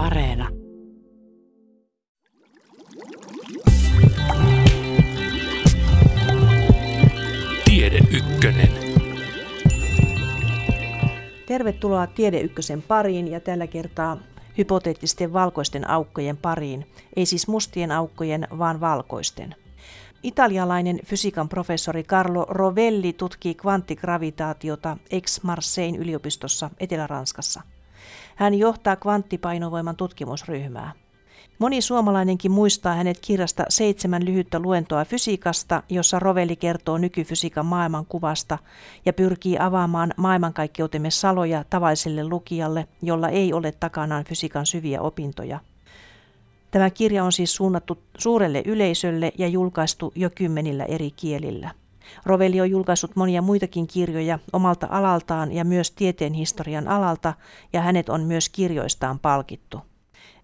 Areena. Tiede Ykkönen. Tervetuloa Tiede Ykkösen pariin ja tällä kertaa hypoteettisten valkoisten aukkojen pariin. Ei siis mustien aukkojen, vaan valkoisten. Italialainen fysiikan professori Carlo Rovelli tutkii kvanttigravitaatiota Ex-Marseille yliopistossa Etelä-Ranskassa. Hän johtaa kvanttipainovoiman tutkimusryhmää. Moni suomalainenkin muistaa hänet kirjasta seitsemän lyhyttä luentoa fysiikasta, jossa Rovelli kertoo nykyfysiikan maailmankuvasta ja pyrkii avaamaan maailmankaikkeutemme saloja tavalliselle lukijalle, jolla ei ole takanaan fysiikan syviä opintoja. Tämä kirja on siis suunnattu suurelle yleisölle ja julkaistu jo kymmenillä eri kielillä. Rovelli on julkaissut monia muitakin kirjoja omalta alaltaan ja myös tieteen historian alalta, ja hänet on myös kirjoistaan palkittu.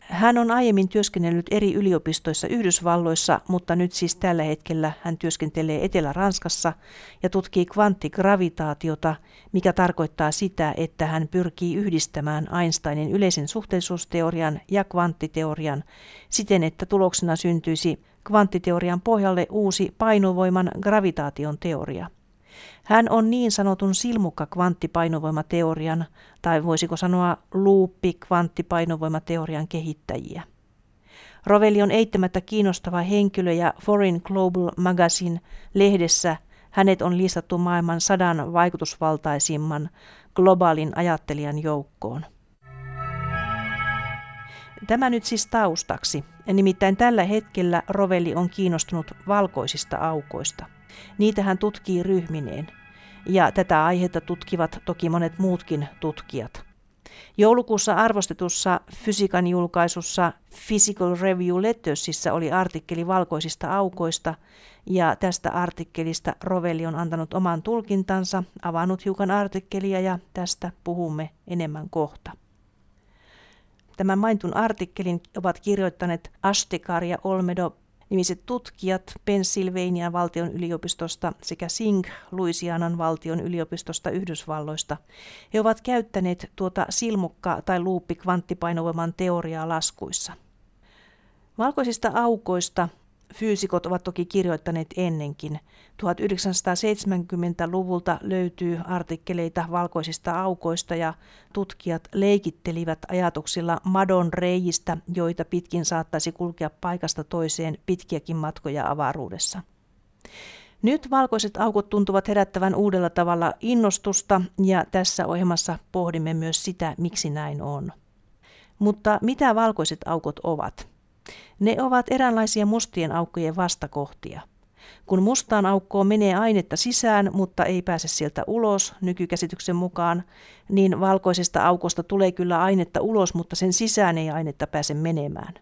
Hän on aiemmin työskennellyt eri yliopistoissa Yhdysvalloissa, mutta nyt siis tällä hetkellä hän työskentelee Etelä-Ranskassa ja tutkii kvanttigravitaatiota, mikä tarkoittaa sitä, että hän pyrkii yhdistämään Einsteinin yleisen suhteellisuusteorian ja kvanttiteorian siten, että tuloksena syntyisi kvanttiteorian pohjalle uusi painovoiman gravitaation teoria. Hän on niin sanotun silmukka kvanttipainovoimateorian, tai voisiko sanoa luuppi kvanttipainovoimateorian kehittäjiä. Rovelli on eittämättä kiinnostava henkilö ja Foreign Global Magazine lehdessä hänet on listattu maailman sadan vaikutusvaltaisimman globaalin ajattelijan joukkoon. Tämä nyt siis taustaksi. Nimittäin tällä hetkellä Rovelli on kiinnostunut valkoisista aukoista. Niitä hän tutkii ryhmineen. Ja tätä aihetta tutkivat toki monet muutkin tutkijat. Joulukuussa arvostetussa fysiikan julkaisussa Physical Review Lettersissa oli artikkeli valkoisista aukoista, ja tästä artikkelista Rovelli on antanut oman tulkintansa, avannut hiukan artikkelia ja tästä puhumme enemmän kohta. Tämän mainitun artikkelin ovat kirjoittaneet Ashtekar ja Olmedo nimiset tutkijat Pennsylvanian valtion yliopistosta sekä Singh Louisianan valtion yliopistosta Yhdysvalloista. He ovat käyttäneet tuota silmukka- tai luuppi-kvanttipainovoiman teoriaa laskuissa. Valkoisista aukoista fyysikot ovat toki kirjoittaneet ennenkin. 1970-luvulta löytyy artikkeleita valkoisista aukoista ja tutkijat leikittelivät ajatuksilla madon reijistä, joita pitkin saattaisi kulkea paikasta toiseen pitkiäkin matkoja avaruudessa. Nyt valkoiset aukot tuntuvat herättävän uudella tavalla innostusta ja tässä ohjelmassa pohdimme myös sitä, miksi näin on. Mutta mitä valkoiset aukot ovat? Ne ovat eräänlaisia mustien aukkojen vastakohtia. Kun mustaan aukkoon menee ainetta sisään, mutta ei pääse sieltä ulos nykykäsityksen mukaan, niin valkoisesta aukosta tulee kyllä ainetta ulos, mutta sen sisään ei ainetta pääse menemään.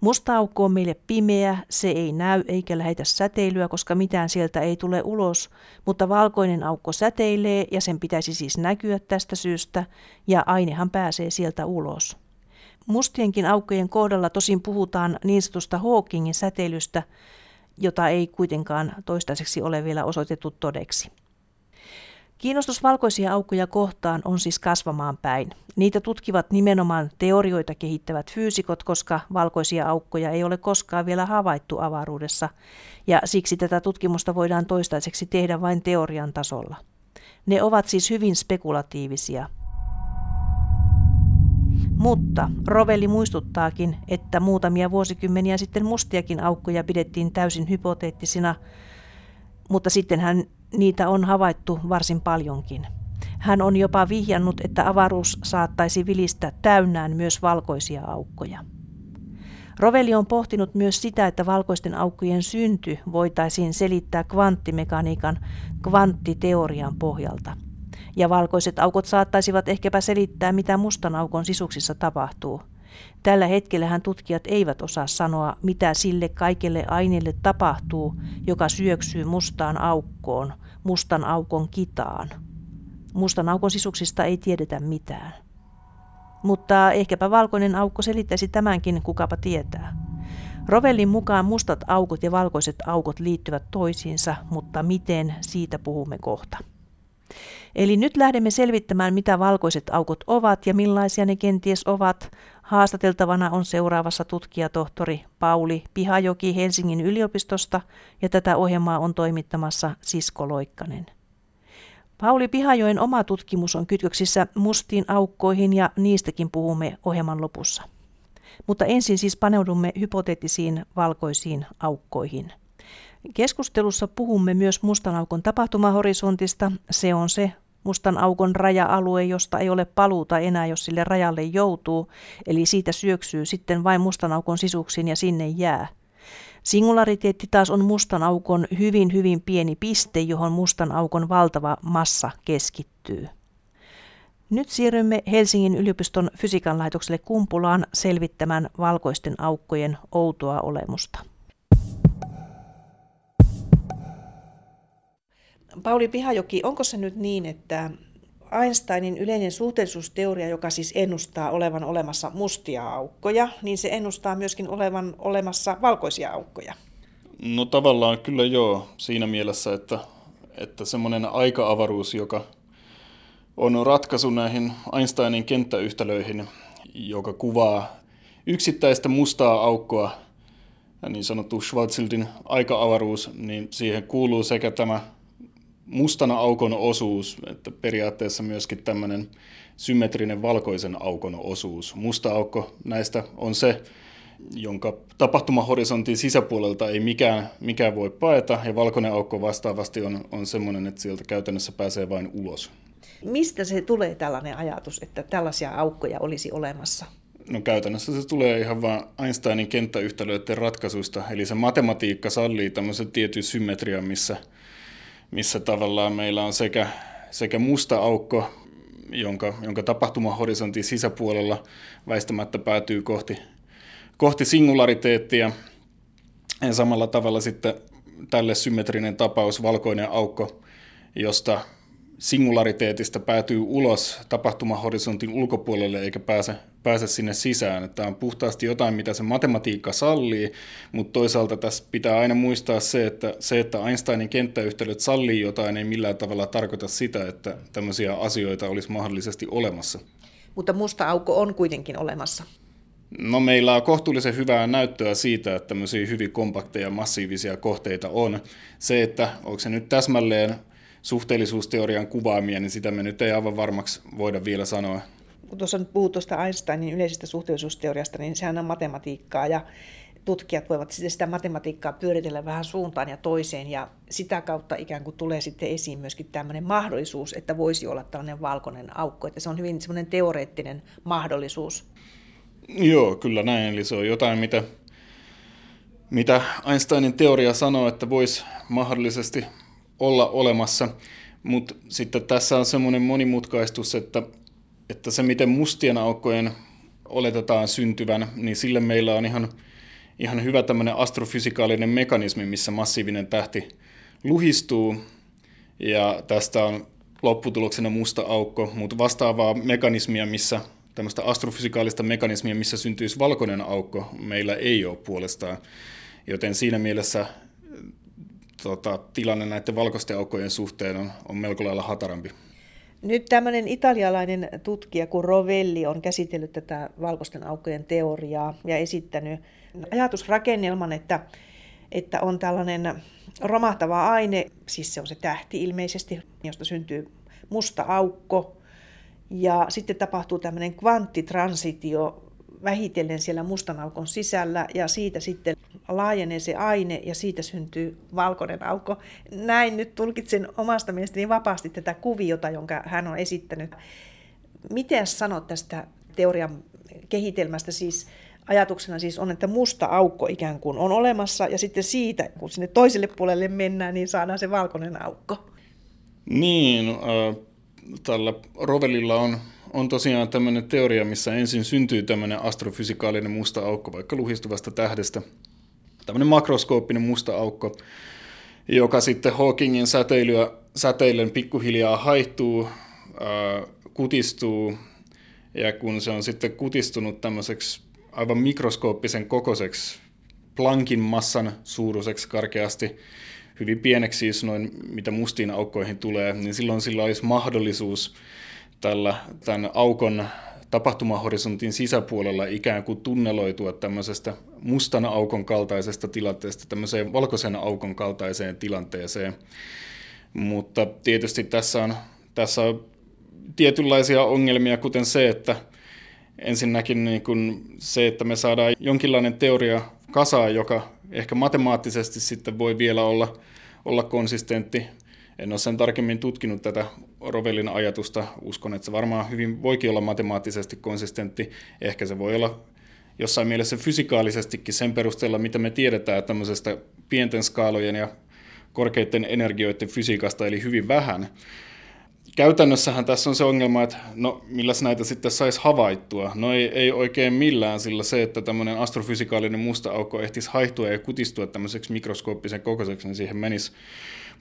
Musta aukko on meille pimeä, se ei näy eikä lähetä säteilyä, koska mitään sieltä ei tule ulos, mutta valkoinen aukko säteilee ja sen pitäisi siis näkyä tästä syystä, ja ainehan pääsee sieltä ulos. Mustienkin aukkojen kohdalla tosin puhutaan niin sanotusta Hawkingin säteilystä, jota ei kuitenkaan toistaiseksi ole vielä osoitettu todeksi. Kiinnostus valkoisia aukkoja kohtaan on siis kasvamaan päin. Niitä tutkivat nimenomaan teorioita kehittävät fyysikot, koska valkoisia aukkoja ei ole koskaan vielä havaittu avaruudessa, ja siksi tätä tutkimusta voidaan toistaiseksi tehdä vain teorian tasolla. Ne ovat siis hyvin spekulatiivisia, mutta Rovelli muistuttaakin, että muutamia vuosikymmeniä sitten mustiakin aukkoja pidettiin täysin hypoteettisina, mutta sittenhän niitä on havaittu varsin paljonkin. Hän on jopa vihjannut, että avaruus saattaisi vilistä täynnään myös valkoisia aukkoja. Rovelli on pohtinut myös sitä, että valkoisten aukkojen synty voitaisiin selittää kvanttimekaniikan kvanttiteorian pohjalta – ja valkoiset aukot saattaisivat ehkäpä selittää, mitä mustan aukon sisuksissa tapahtuu. Tällä hetkellähän tutkijat eivät osaa sanoa, mitä sille kaikelle aineelle tapahtuu, joka syöksyy mustaan aukkoon, mustan aukon kitaan. Mustan aukon sisuksista ei tiedetä mitään. Mutta ehkäpä valkoinen aukko selittäisi tämänkin, kukapa tietää. Rovellin mukaan mustat aukot ja valkoiset aukot liittyvät toisiinsa, mutta miten, siitä puhumme kohta. Eli nyt lähdemme selvittämään, mitä valkoiset aukot ovat ja millaisia ne kenties ovat. Haastateltavana on seuraavassa tutkijatohtori Pauli Pihajoki Helsingin yliopistosta ja tätä ohjelmaa on toimittamassa Sisko Loikkanen. Pauli Pihajoen oma tutkimus on kytköksissä mustiin aukkoihin ja niistäkin puhumme ohjelman lopussa. Mutta ensin siis paneudumme hypoteettisiin valkoisiin aukkoihin. Keskustelussa puhumme myös mustan aukon tapahtumahorisontista. Se on se mustan aukon raja-alue, josta ei ole paluuta enää, jos sille rajalle joutuu, eli siitä syöksyy sitten vain mustan aukon sisuksiin ja sinne jää. Singulariteetti taas on mustan aukon hyvin hyvin pieni piste, johon mustan aukon valtava massa keskittyy. Nyt siirrymme Helsingin yliopiston fysiikan laitokselle Kumpulaan selvittämään valkoisten aukkojen outoa olemusta. Pauli Pihajoki, onko se nyt niin, että Einsteinin yleinen suhteellisuusteoria, joka siis ennustaa olevan olemassa mustia aukkoja, niin se ennustaa myöskin olevan olemassa valkoisia aukkoja? No tavallaan kyllä joo, siinä mielessä, että, että semmoinen aika-avaruus, joka on ratkaisu näihin Einsteinin kenttäyhtälöihin, joka kuvaa yksittäistä mustaa aukkoa, niin sanottu Schwarzschildin aika-avaruus, niin siihen kuuluu sekä tämä mustana aukon osuus, että periaatteessa myöskin tämmöinen symmetrinen valkoisen aukon osuus. Musta aukko näistä on se, jonka tapahtumahorisontin sisäpuolelta ei mikään, mikään voi paeta, ja valkoinen aukko vastaavasti on, on semmoinen, että sieltä käytännössä pääsee vain ulos. Mistä se tulee tällainen ajatus, että tällaisia aukkoja olisi olemassa? No käytännössä se tulee ihan vain Einsteinin kenttäyhtälöiden ratkaisuista, eli se matematiikka sallii tämmöisen tietyn symmetrian, missä – missä tavallaan meillä on sekä, sekä musta aukko, jonka, jonka tapahtumahorisontin sisäpuolella väistämättä päätyy kohti, kohti singulariteettia, ja samalla tavalla sitten tälle symmetrinen tapaus, valkoinen aukko, josta singulariteetista päätyy ulos tapahtumahorisontin ulkopuolelle eikä pääse, pääse sinne sisään. Tämä on puhtaasti jotain, mitä se matematiikka sallii, mutta toisaalta tässä pitää aina muistaa se, että se, että Einsteinin kenttäyhtälöt sallii jotain, ei millään tavalla tarkoita sitä, että tämmöisiä asioita olisi mahdollisesti olemassa. Mutta musta aukko on kuitenkin olemassa. No meillä on kohtuullisen hyvää näyttöä siitä, että tämmöisiä hyvin kompakteja massiivisia kohteita on. Se, että onko se nyt täsmälleen suhteellisuusteorian kuvaamia, niin sitä me nyt ei aivan varmaksi voida vielä sanoa. Kun tuossa nyt puhut tuosta Einsteinin yleisestä suhteellisuusteoriasta, niin sehän on matematiikkaa ja tutkijat voivat sitä matematiikkaa pyöritellä vähän suuntaan ja toiseen ja sitä kautta ikään kuin tulee sitten esiin myöskin tämmöinen mahdollisuus, että voisi olla tällainen valkoinen aukko, että se on hyvin semmoinen teoreettinen mahdollisuus. Joo, kyllä näin, eli se on jotain, mitä, mitä Einsteinin teoria sanoo, että voisi mahdollisesti olla olemassa, mutta sitten tässä on semmoinen monimutkaistus, että, että se miten mustien aukkojen oletetaan syntyvän, niin sille meillä on ihan, ihan hyvä tämmöinen astrofysikaalinen mekanismi, missä massiivinen tähti luhistuu, ja tästä on lopputuloksena musta aukko, mutta vastaavaa mekanismia, missä tämmöistä astrofysikaalista mekanismia, missä syntyisi valkoinen aukko, meillä ei ole puolestaan. Joten siinä mielessä tota, tilanne näiden valkoisten aukkojen suhteen on, on melko lailla hatarampi. Nyt tämmöinen italialainen tutkija kuin Rovelli on käsitellyt tätä valkoisten aukkojen teoriaa ja esittänyt ajatusrakennelman, että, että on tällainen romahtava aine, siis se on se tähti ilmeisesti, josta syntyy musta aukko, ja sitten tapahtuu tämmöinen kvanttitransitio vähitellen siellä mustan aukon sisällä ja siitä sitten laajenee se aine ja siitä syntyy valkoinen aukko. Näin nyt tulkitsen omasta mielestäni vapaasti tätä kuviota, jonka hän on esittänyt. Miten sanot tästä teorian kehitelmästä siis ajatuksena siis on, että musta aukko ikään kuin on olemassa ja sitten siitä, kun sinne toiselle puolelle mennään, niin saadaan se valkoinen aukko. Niin, äh, tällä Rovelilla on on tosiaan tämmöinen teoria, missä ensin syntyy tämmöinen astrofysikaalinen musta aukko vaikka luhistuvasta tähdestä. Tämmöinen makroskooppinen musta aukko, joka sitten Hawkingin säteilyä, säteilen pikkuhiljaa haihtuu, ää, kutistuu, ja kun se on sitten kutistunut tämmöiseksi aivan mikroskooppisen kokoiseksi plankin massan suuruiseksi karkeasti, hyvin pieneksi siis noin, mitä mustiin aukkoihin tulee, niin silloin sillä olisi mahdollisuus tällä, tämän aukon tapahtumahorisontin sisäpuolella ikään kuin tunneloitua tämmöisestä mustan aukon kaltaisesta tilanteesta tämmöiseen valkoisen aukon kaltaiseen tilanteeseen. Mutta tietysti tässä on, tässä on tietynlaisia ongelmia, kuten se, että ensinnäkin niin kuin se, että me saadaan jonkinlainen teoria kasaan, joka ehkä matemaattisesti sitten voi vielä olla, olla konsistentti. En ole sen tarkemmin tutkinut tätä Rovelin ajatusta. Uskon, että se varmaan hyvin voikin olla matemaattisesti konsistentti. Ehkä se voi olla jossain mielessä fysikaalisestikin sen perusteella, mitä me tiedetään tämmöisestä pienten skaalojen ja korkeiden energioiden fysiikasta, eli hyvin vähän. Käytännössähän tässä on se ongelma, että no milläs näitä sitten saisi havaittua? No ei, ei oikein millään, sillä se, että tämmöinen astrofysikaalinen musta aukko ehtisi haihtua ja kutistua tämmöiseksi mikroskooppisen kokoiseksi, niin siihen menisi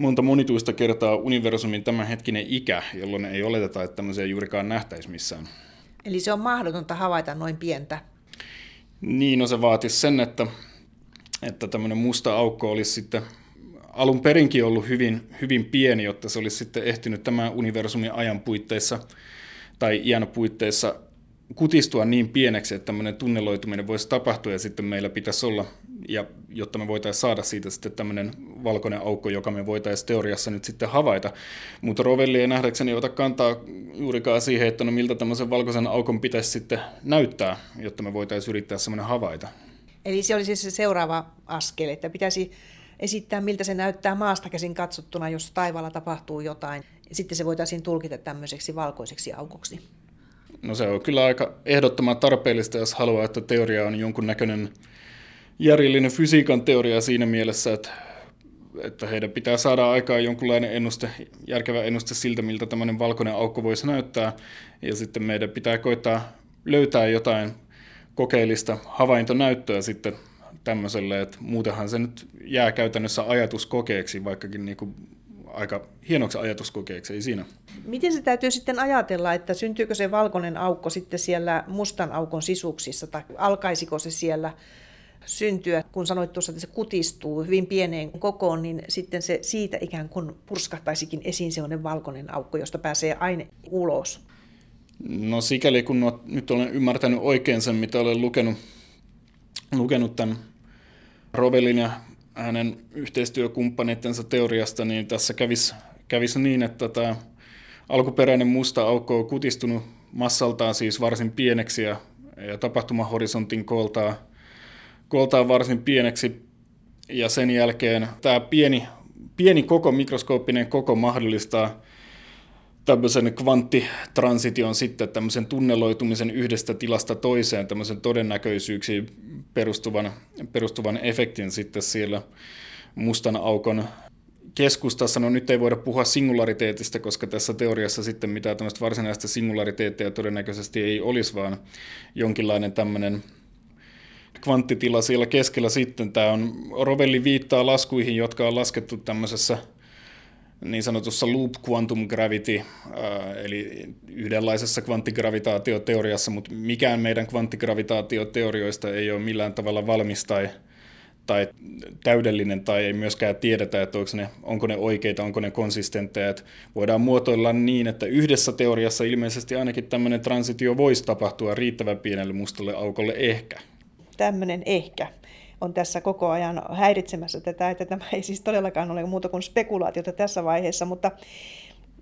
monta monituista kertaa universumin tämänhetkinen ikä, jolloin ei oleteta, että tämmöisiä juurikaan nähtäisi missään. Eli se on mahdotonta havaita noin pientä? Niin, no se vaatisi sen, että, että tämmöinen musta aukko olisi sitten alun perinkin ollut hyvin, hyvin pieni, jotta se olisi sitten ehtinyt tämän universumin ajan puitteissa tai iän puitteissa kutistua niin pieneksi, että tämmöinen tunneloituminen voisi tapahtua ja sitten meillä pitäisi olla, ja jotta me voitaisiin saada siitä sitten tämmöinen valkoinen aukko, joka me voitaisiin teoriassa nyt sitten havaita. Mutta Rovelli ei nähdäkseni ota kantaa juurikaan siihen, että no miltä tämmöisen valkoisen aukon pitäisi sitten näyttää, jotta me voitaisiin yrittää semmoinen havaita. Eli se olisi siis se seuraava askel, että pitäisi esittää, miltä se näyttää maasta käsin katsottuna, jos taivaalla tapahtuu jotain. Sitten se voitaisiin tulkita tämmöiseksi valkoiseksi aukoksi. No se on kyllä aika ehdottoman tarpeellista, jos haluaa, että teoria on jonkunnäköinen järjellinen fysiikan teoria siinä mielessä, että, että heidän pitää saada aikaan jonkunlainen ennuste, järkevä ennuste siltä, miltä tämmöinen valkoinen aukko voisi näyttää. Ja sitten meidän pitää koittaa löytää jotain kokeellista havaintonäyttöä sitten tämmöiselle, että muutenhan se nyt jää käytännössä ajatuskokeeksi, vaikkakin niin kuin aika hienoksi ajatuskokeeksi, ei siinä. Miten se täytyy sitten ajatella, että syntyykö se valkoinen aukko sitten siellä mustan aukon sisuksissa, tai alkaisiko se siellä syntyä, kun sanoit tuossa, että se kutistuu hyvin pieneen kokoon, niin sitten se siitä ikään kuin purskahtaisikin esiin sellainen valkoinen aukko, josta pääsee aine ulos. No sikäli kun nyt olen ymmärtänyt oikein sen, mitä olen lukenut, lukenut tämän Rovelin ja hänen yhteistyökumppaneittensa teoriasta, niin tässä kävisi, kävisi niin, että tämä alkuperäinen musta aukko on kutistunut massaltaan siis varsin pieneksi ja, ja tapahtumahorisontin kooltaan, kooltaan varsin pieneksi. Ja sen jälkeen tämä pieni, pieni koko, mikroskooppinen koko mahdollistaa tämmöisen kvanttitransition sitten, tämmöisen tunneloitumisen yhdestä tilasta toiseen, tämmöisen todennäköisyyksiin perustuvan, perustuvan efektin sitten siellä mustan aukon keskustassa. No nyt ei voida puhua singulariteetista, koska tässä teoriassa sitten mitään tämmöistä varsinaista singulariteettia todennäköisesti ei olisi, vaan jonkinlainen tämmöinen kvanttitila siellä keskellä sitten. Tämä on, Rovelli viittaa laskuihin, jotka on laskettu tämmöisessä niin sanotussa loop quantum gravity, äh, eli yhdenlaisessa kvanttigravitaatioteoriassa, mutta mikään meidän kvanttigravitaatioteorioista ei ole millään tavalla valmis tai, tai täydellinen tai ei myöskään tiedetä, että onko ne, onko ne oikeita, onko ne konsistentteja. Että voidaan muotoilla niin, että yhdessä teoriassa ilmeisesti ainakin tämmöinen transitio voisi tapahtua riittävän pienelle mustalle aukolle ehkä. Tämmöinen ehkä on tässä koko ajan häiritsemässä tätä, että tämä ei siis todellakaan ole muuta kuin spekulaatiota tässä vaiheessa, mutta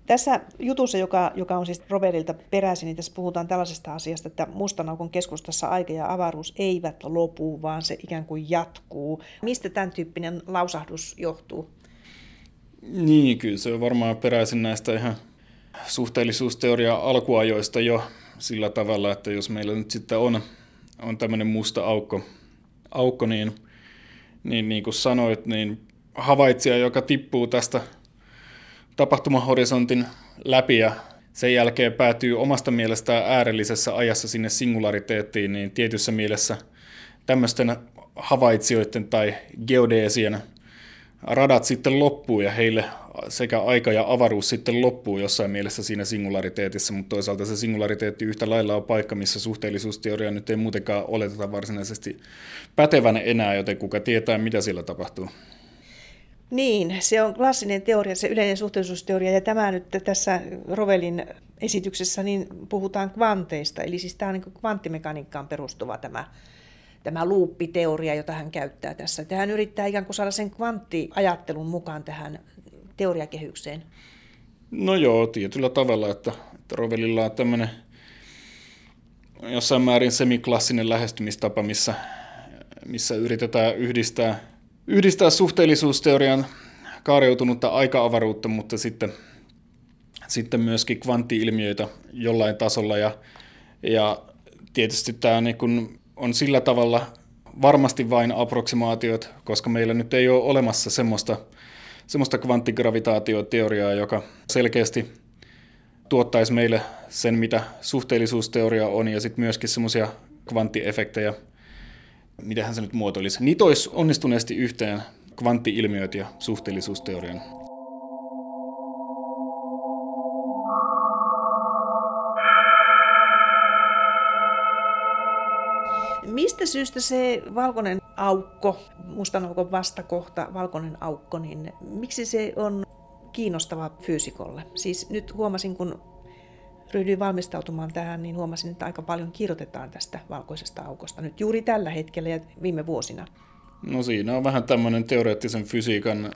tässä jutussa, joka, joka on siis Robertilta peräisin, niin tässä puhutaan tällaisesta asiasta, että mustanaukon keskustassa aika ja avaruus eivät lopu, vaan se ikään kuin jatkuu. Mistä tämän tyyppinen lausahdus johtuu? Niin, kyllä se on varmaan peräisin näistä ihan suhteellisuusteoria alkuajoista jo sillä tavalla, että jos meillä nyt sitten on, on tämmöinen musta aukko aukko, niin, niin, niin kuin sanoit, niin havaitsija, joka tippuu tästä tapahtumahorisontin läpi ja sen jälkeen päätyy omasta mielestään äärellisessä ajassa sinne singulariteettiin, niin tietyssä mielessä tämmöisten havaitsijoiden tai geodeesien radat sitten loppuu ja heille sekä aika ja avaruus sitten loppuu jossain mielessä siinä singulariteetissa, mutta toisaalta se singulariteetti yhtä lailla on paikka, missä suhteellisuusteoria nyt ei muutenkaan oleteta varsinaisesti pätevän enää, joten kuka tietää, mitä siellä tapahtuu. Niin, se on klassinen teoria, se yleinen suhteellisuusteoria, ja tämä nyt tässä Rovelin esityksessä niin puhutaan kvanteista, eli siis tämä on niin kvanttimekaniikkaan perustuva tämä, tämä luuppiteoria, jota hän käyttää tässä. Hän yrittää ikään kuin saada sen kvanttiajattelun mukaan tähän teoriakehykseen. No joo, tietyllä tavalla, että, että Rovelilla on tämmöinen jossain määrin semiklassinen lähestymistapa, missä, missä yritetään yhdistää, yhdistää suhteellisuusteorian kaareutunutta aika-avaruutta, mutta sitten, sitten myöskin kvanttiilmiöitä jollain tasolla. Ja, ja tietysti tämä niin kun on sillä tavalla varmasti vain approksimaatiot, koska meillä nyt ei ole olemassa semmoista semmoista kvanttigravitaatioteoriaa, joka selkeästi tuottaisi meille sen, mitä suhteellisuusteoria on, ja sitten myöskin semmoisia kvanttiefektejä, mitähän se nyt muotoilisi. Niitä olisi onnistuneesti yhteen kvanttiilmiöt ja suhteellisuusteorian. Mistä syystä se valkoinen aukko, mustan aukon vastakohta, valkoinen aukko, niin miksi se on kiinnostava fyysikolle? Siis nyt huomasin, kun ryhdyin valmistautumaan tähän, niin huomasin, että aika paljon kirjoitetaan tästä valkoisesta aukosta nyt juuri tällä hetkellä ja viime vuosina. No siinä on vähän tämmöinen teoreettisen fysiikan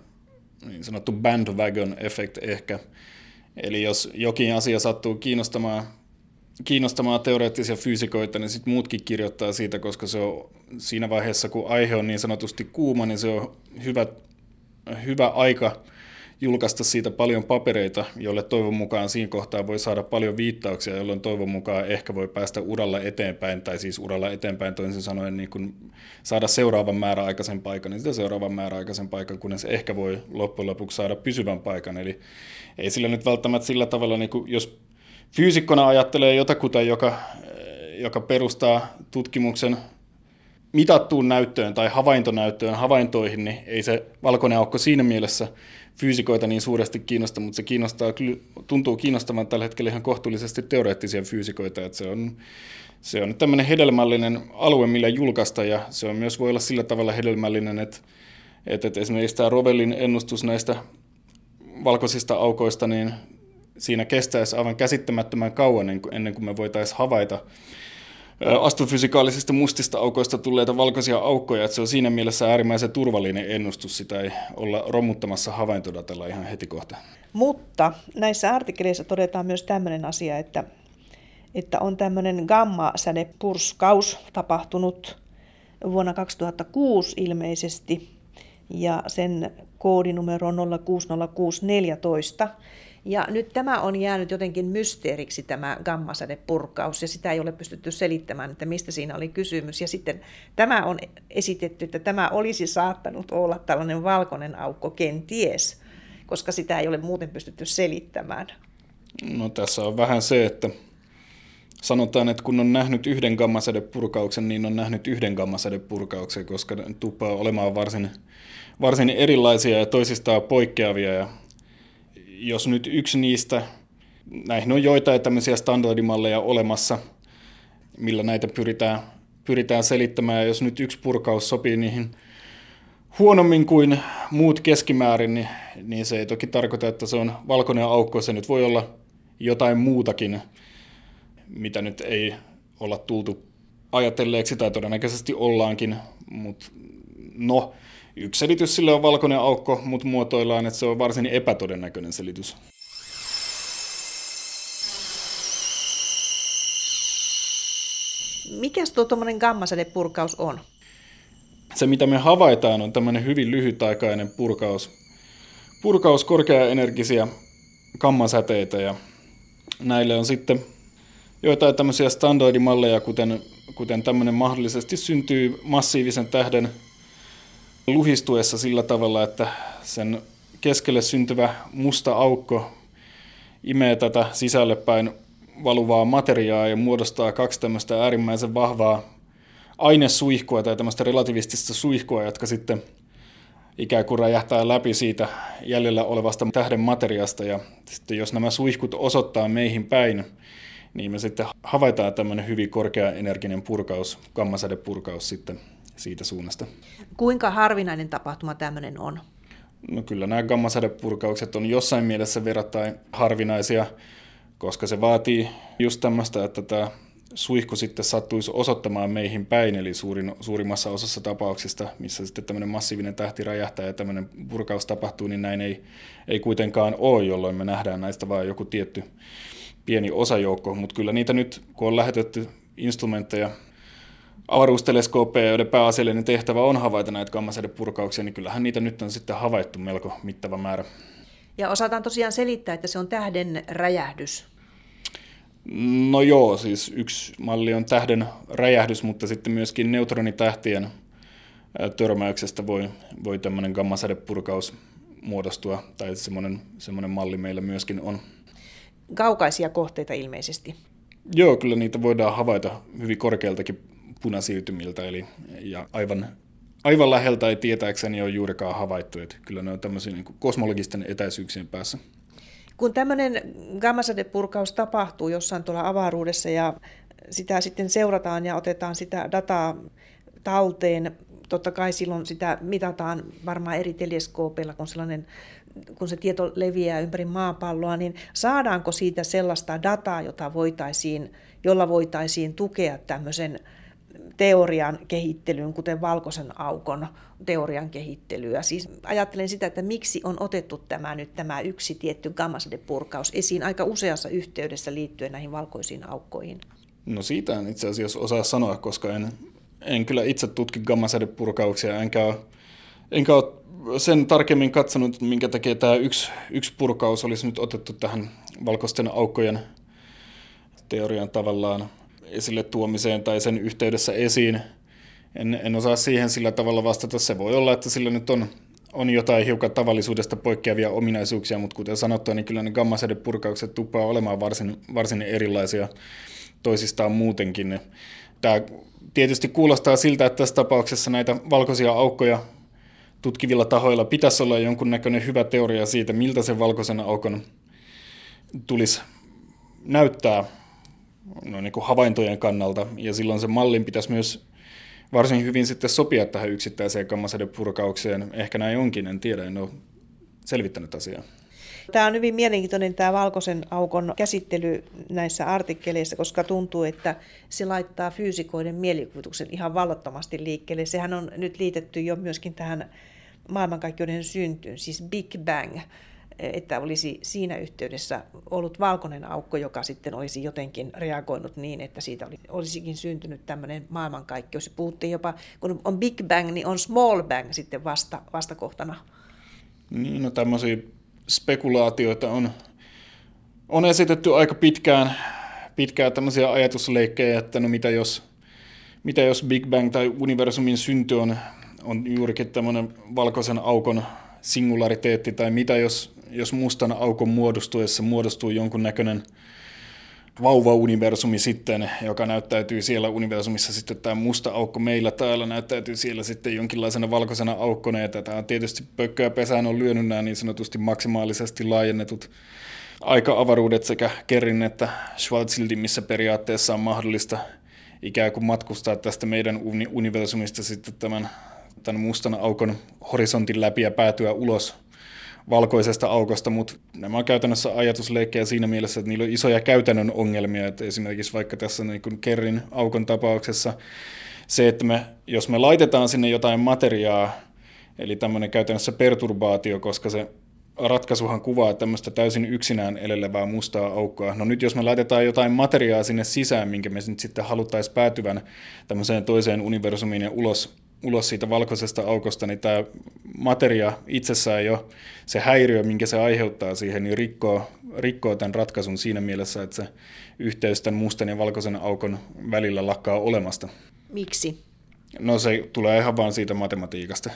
niin sanottu bandwagon effect ehkä. Eli jos jokin asia sattuu kiinnostamaan kiinnostamaan teoreettisia fyysikoita, niin sitten muutkin kirjoittaa siitä, koska se on siinä vaiheessa, kun aihe on niin sanotusti kuuma, niin se on hyvä, hyvä aika julkaista siitä paljon papereita, jolle toivon mukaan siinä kohtaa voi saada paljon viittauksia, jolloin toivon mukaan ehkä voi päästä uralla eteenpäin, tai siis uralla eteenpäin toisin sanoen niin kun saada seuraavan määräaikaisen paikan, niin sitä seuraavan määräaikaisen paikan, kunnes ehkä voi loppujen lopuksi saada pysyvän paikan. Eli ei sillä nyt välttämättä sillä tavalla, niin kun, jos fyysikkona ajattelee jotakuta, joka, joka perustaa tutkimuksen mitattuun näyttöön tai havaintonäyttöön, havaintoihin, niin ei se valkoinen aukko siinä mielessä fyysikoita niin suuresti kiinnosta, mutta se kiinnostaa, tuntuu kiinnostavan tällä hetkellä ihan kohtuullisesti teoreettisia fyysikoita, että se on, se on tämmöinen hedelmällinen alue, millä julkaista, ja se on myös voi olla sillä tavalla hedelmällinen, että, että, että esimerkiksi tämä Rovelin ennustus näistä valkoisista aukoista, niin siinä kestäisi aivan käsittämättömän kauan ennen kuin me voitaisiin havaita astrofysikaalisista mustista aukoista tulleita valkoisia aukkoja, että se on siinä mielessä äärimmäisen turvallinen ennustus, sitä ei olla romuttamassa havaintodatalla ihan heti kohta. Mutta näissä artikkeleissa todetaan myös tämmöinen asia, että, että on tämmöinen gamma-sädepurskaus tapahtunut vuonna 2006 ilmeisesti, ja sen koodinumero on 060614, ja nyt tämä on jäänyt jotenkin mysteeriksi tämä gammasädepurkaus ja sitä ei ole pystytty selittämään, että mistä siinä oli kysymys. Ja sitten tämä on esitetty, että tämä olisi saattanut olla tällainen valkoinen aukko kenties, koska sitä ei ole muuten pystytty selittämään. No tässä on vähän se, että sanotaan, että kun on nähnyt yhden gammasädepurkauksen, niin on nähnyt yhden gammasädepurkauksen, koska ne tuppaa olemaan varsin, varsin erilaisia ja toisistaan poikkeavia. Ja jos nyt yksi niistä, näihin on joitain tämmöisiä standardimalleja olemassa, millä näitä pyritään, pyritään selittämään, ja jos nyt yksi purkaus sopii niihin huonommin kuin muut keskimäärin, niin, niin se ei toki tarkoita, että se on valkoinen aukko, se nyt voi olla jotain muutakin, mitä nyt ei olla tultu ajatelleeksi tai todennäköisesti ollaankin, mutta no, Yksi selitys sille on valkoinen aukko, mutta muotoillaan, että se on varsin epätodennäköinen selitys. Mikäs tuo tuommoinen gammasädepurkaus on? Se, mitä me havaitaan, on tämmöinen hyvin lyhytaikainen purkaus. Purkaus korkeaenergisiä gammasäteitä ja näille on sitten joitain tämmöisiä standardimalleja, kuten, kuten tämmöinen mahdollisesti syntyy massiivisen tähden luhistuessa sillä tavalla, että sen keskelle syntyvä musta aukko imee tätä sisälle päin valuvaa materiaa ja muodostaa kaksi tämmöistä äärimmäisen vahvaa ainesuihkua tai tämmöistä relativistista suihkua, jotka sitten ikään kuin räjähtää läpi siitä jäljellä olevasta tähden materiasta. Ja sitten jos nämä suihkut osoittaa meihin päin, niin me sitten havaitaan tämmöinen hyvin energinen purkaus, gammasädepurkaus sitten siitä suunnasta. Kuinka harvinainen tapahtuma tämmöinen on? No kyllä nämä gammasädepurkaukset on jossain mielessä verrattain harvinaisia, koska se vaatii just tämmöistä, että tämä suihku sitten sattuisi osoittamaan meihin päin, eli suurin, suurimmassa osassa tapauksista, missä sitten tämmöinen massiivinen tähti räjähtää ja tämmöinen purkaus tapahtuu, niin näin ei, ei kuitenkaan ole, jolloin me nähdään näistä vain joku tietty pieni osajoukko, mutta kyllä niitä nyt, kun on lähetetty instrumentteja, avaruusteleskooppeja, joiden pääasiallinen tehtävä on havaita näitä gammasädepurkauksia, niin kyllähän niitä nyt on sitten havaittu melko mittava määrä. Ja osataan tosiaan selittää, että se on tähden räjähdys. No joo, siis yksi malli on tähden räjähdys, mutta sitten myöskin neutronitähtien törmäyksestä voi, voi tämmöinen gammasädepurkaus muodostua, tai semmoinen, semmoinen malli meillä myöskin on. Kaukaisia kohteita ilmeisesti. Joo, kyllä niitä voidaan havaita hyvin korkealtakin punasiirtymiltä, eli ja aivan, aivan läheltä ei tietääkseni ole juurikaan havaittu, että kyllä ne on tämmöisiä niin kosmologisten etäisyyksien päässä. Kun tämmöinen gammasädepurkaus tapahtuu jossain tuolla avaruudessa ja sitä sitten seurataan ja otetaan sitä dataa talteen, totta kai silloin sitä mitataan varmaan eri teleskoopeilla, kun, sellainen, kun se tieto leviää ympäri maapalloa, niin saadaanko siitä sellaista dataa, jota voitaisiin, jolla voitaisiin tukea tämmöisen teorian kehittelyyn, kuten valkoisen aukon teorian kehittelyä. Siis ajattelen sitä, että miksi on otettu tämä nyt tämä yksi tietty gammasädepurkaus esiin aika useassa yhteydessä liittyen näihin valkoisiin aukkoihin. No siitä en itse asiassa osaa sanoa, koska en, en kyllä itse tutki gammasädepurkauksia, enkä enkä ole sen tarkemmin katsonut, minkä takia tämä yksi, yksi purkaus olisi nyt otettu tähän valkoisten aukkojen teorian tavallaan esille tuomiseen tai sen yhteydessä esiin. En, en osaa siihen sillä tavalla vastata. Se voi olla, että sillä nyt on, on jotain hiukan tavallisuudesta poikkeavia ominaisuuksia, mutta kuten sanottua, niin kyllä ne gammasädepurkaukset tuppaa olemaan varsin, varsin erilaisia toisistaan muutenkin. Tämä tietysti kuulostaa siltä, että tässä tapauksessa näitä valkoisia aukkoja tutkivilla tahoilla pitäisi olla jonkunnäköinen hyvä teoria siitä, miltä se valkoisen aukon tulisi näyttää no niin kuin havaintojen kannalta, ja silloin se mallin pitäisi myös varsin hyvin sitten sopia tähän yksittäiseen purkaukseen. Ehkä näin onkin, en tiedä, en ole selvittänyt asiaa. Tämä on hyvin mielenkiintoinen tämä valkoisen aukon käsittely näissä artikkeleissa, koska tuntuu, että se laittaa fyysikoiden mielikuvituksen ihan vallottomasti liikkeelle. Sehän on nyt liitetty jo myöskin tähän maailmankaikkeuden syntyyn, siis Big Bang että olisi siinä yhteydessä ollut valkoinen aukko, joka sitten olisi jotenkin reagoinut niin, että siitä olisikin syntynyt tämmöinen maailmankaikkeus. Puhuttiin jopa, kun on Big Bang, niin on Small Bang sitten vasta, vastakohtana. Niin, no tämmöisiä spekulaatioita on, on esitetty aika pitkään, pitkään tämmöisiä ajatusleikkejä, että no mitä jos, mitä jos Big Bang tai universumin synty on, on juurikin tämmöinen valkoisen aukon singulariteetti, tai mitä jos jos mustan aukon muodostuessa muodostuu jonkunnäköinen vauva-universumi sitten, joka näyttäytyy siellä universumissa sitten tämä musta aukko meillä täällä näyttäytyy siellä sitten jonkinlaisena valkoisena aukkona, ja tätä on tietysti pökköä pesään on lyönyt nämä niin sanotusti maksimaalisesti laajennetut aika-avaruudet sekä Kerrin että Schwarzschildin, missä periaatteessa on mahdollista ikään kuin matkustaa tästä meidän universumista sitten tämän, tämän mustan aukon horisontin läpi ja päätyä ulos valkoisesta aukosta, mutta nämä on käytännössä ajatusleikkejä siinä mielessä, että niillä on isoja käytännön ongelmia, että esimerkiksi vaikka tässä niin kuin Kerrin aukon tapauksessa se, että me, jos me laitetaan sinne jotain materiaa, eli tämmöinen käytännössä perturbaatio, koska se ratkaisuhan kuvaa tämmöistä täysin yksinään elelevää mustaa aukkoa. No nyt jos me laitetaan jotain materiaa sinne sisään, minkä me sitten haluttaisiin päätyvän tämmöiseen toiseen universumiin ja ulos ulos siitä valkoisesta aukosta, niin tämä materia itsessään jo, se häiriö, minkä se aiheuttaa siihen, niin rikkoo, rikkoo tämän ratkaisun siinä mielessä, että se yhteys tämän mustan ja valkoisen aukon välillä lakkaa olemasta. Miksi? No se tulee ihan vaan siitä matematiikasta.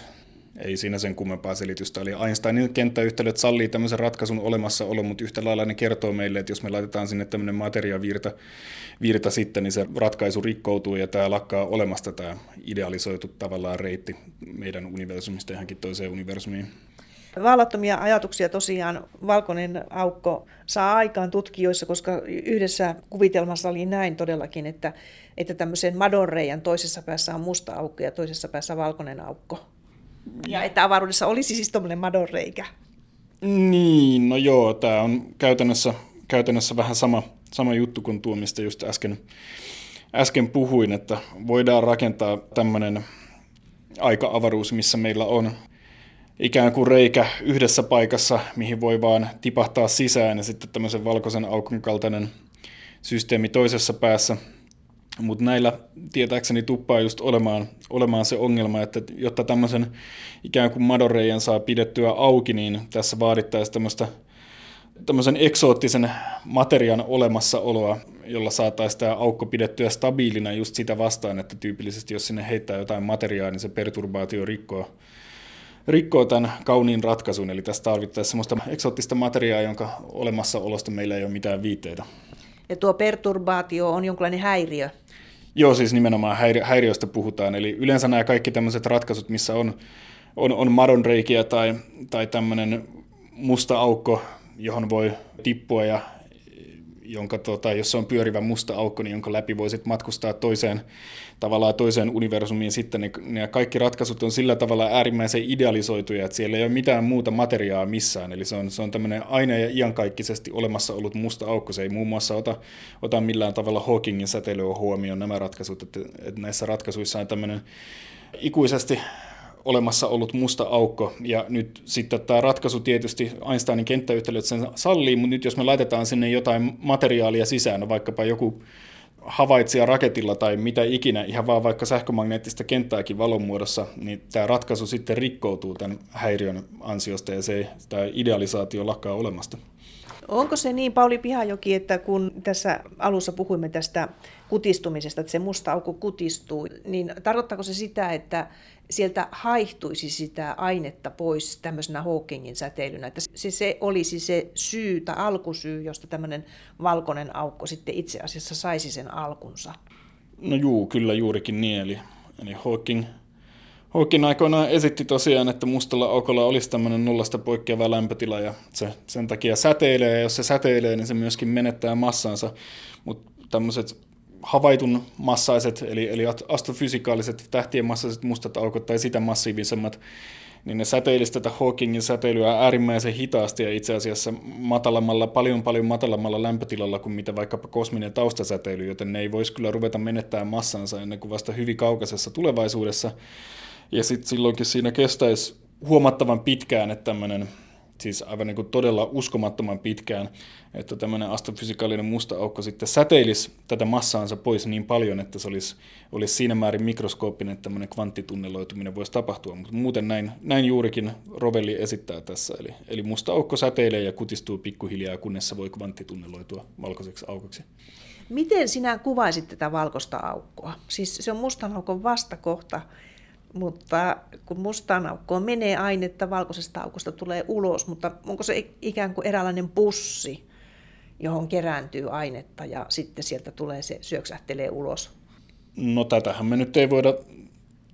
Ei siinä sen kummempaa selitystä. Eli Einsteinin kenttäyhtälöt sallii tämmöisen ratkaisun olemassaolo, mutta yhtä lailla ne kertoo meille, että jos me laitetaan sinne tämmöinen materiavirta virta sitten, niin se ratkaisu rikkoutuu ja tämä lakkaa olemasta tämä idealisoitu tavallaan reitti meidän universumista johonkin toiseen universumiin. Vallattomia ajatuksia tosiaan valkoinen aukko saa aikaan tutkijoissa, koska yhdessä kuvitelmassa oli näin todellakin, että, että tämmöisen madonreijan toisessa päässä on musta aukko ja toisessa päässä valkoinen aukko. Ja että avaruudessa olisi siis tuommoinen madonreikä. Niin, no joo, tämä on käytännössä, käytännössä vähän sama, sama juttu kuin tuo, mistä just äsken, äsken puhuin, että voidaan rakentaa tämmöinen aika-avaruus, missä meillä on ikään kuin reikä yhdessä paikassa, mihin voi vaan tipahtaa sisään ja sitten tämmöisen valkoisen aukon kaltainen systeemi toisessa päässä. Mutta näillä tietääkseni tuppaa just olemaan, olemaan se ongelma, että jotta tämmöisen ikään kuin madoreijan saa pidettyä auki, niin tässä vaadittaisiin tämmöistä tämmöisen eksoottisen materiaan olemassaoloa, jolla saataisiin tämä aukko pidettyä stabiilina just sitä vastaan, että tyypillisesti jos sinne heittää jotain materiaa, niin se perturbaatio rikkoo, rikkoo tämän kauniin ratkaisun. Eli tässä tarvittaisiin sellaista eksoottista materiaa, jonka olemassaolosta meillä ei ole mitään viitteitä. Ja tuo perturbaatio on jonkinlainen häiriö. Joo, siis nimenomaan häiri- häiriöstä puhutaan. Eli yleensä nämä kaikki tämmöiset ratkaisut, missä on, on, on madonreikiä tai, tai tämmöinen musta aukko, johon voi tippua ja jonka, tota, jos se on pyörivä musta aukko, niin jonka läpi voisit matkustaa toiseen, tavallaan toiseen universumiin. Sitten, niin, niin kaikki ratkaisut on sillä tavalla äärimmäisen idealisoituja, että siellä ei ole mitään muuta materiaa missään, eli se on, se on tämmöinen aina ja iankaikkisesti olemassa ollut musta aukko, se ei muun muassa ota, ota millään tavalla Hawkingin säteilyä huomioon nämä ratkaisut, että, että näissä ratkaisuissa on tämmöinen ikuisesti olemassa ollut musta aukko, ja nyt sitten tämä ratkaisu tietysti Einsteinin kenttäyhtälöt sen sallii, mutta nyt jos me laitetaan sinne jotain materiaalia sisään, no vaikkapa joku havaitsija raketilla tai mitä ikinä, ihan vaan vaikka sähkömagneettista kenttääkin valon muodossa, niin tämä ratkaisu sitten rikkoutuu tämän häiriön ansiosta ja se, tämä idealisaatio lakkaa olemasta. Onko se niin, Pauli Pihajoki, että kun tässä alussa puhuimme tästä kutistumisesta, että se musta aukko kutistuu, niin tarkoittaako se sitä, että sieltä haihtuisi sitä ainetta pois tämmöisenä Hawkingin säteilynä, että se, se olisi se syy tai alkusyy, josta tämmöinen valkoinen aukko sitten itse asiassa saisi sen alkunsa? No juu, kyllä juurikin niin, eli, eli Hawking, Hawking aikoinaan esitti tosiaan, että mustalla aukolla olisi tämmöinen nollasta poikkeava lämpötila ja se sen takia säteilee. Ja jos se säteilee, niin se myöskin menettää massansa, mutta tämmöiset havaitun massaiset, eli, eli astrofysikaaliset tähtien massaiset mustat aukot tai sitä massiivisemmat, niin ne säteilisi tätä Hawkingin säteilyä äärimmäisen hitaasti ja itse asiassa matalammalla, paljon paljon matalammalla lämpötilalla kuin mitä vaikkapa kosminen taustasäteily, joten ne ei voisi kyllä ruveta menettämään massansa ennen kuin vasta hyvin kaukaisessa tulevaisuudessa. Ja sitten silloinkin siinä kestäisi huomattavan pitkään, että tämmöinen siis aivan niin kuin todella uskomattoman pitkään, että tämmöinen astrofysikaalinen musta aukko sitten säteilisi tätä massaansa pois niin paljon, että se olisi, olisi siinä määrin mikroskooppinen, että tämmöinen kvanttitunneloituminen voisi tapahtua. Mutta muuten näin, näin juurikin Rovelli esittää tässä. Eli, eli musta aukko säteilee ja kutistuu pikkuhiljaa, kunnes se voi kvanttitunneloitua valkoiseksi aukoksi. Miten sinä kuvaisit tätä valkoista aukkoa? Siis se on mustan aukon vastakohta mutta kun mustaan aukkoon menee ainetta, valkoisesta aukosta tulee ulos, mutta onko se ikään kuin eräänlainen pussi, johon kerääntyy ainetta ja sitten sieltä tulee se syöksähtelee ulos? No tätähän me nyt ei voida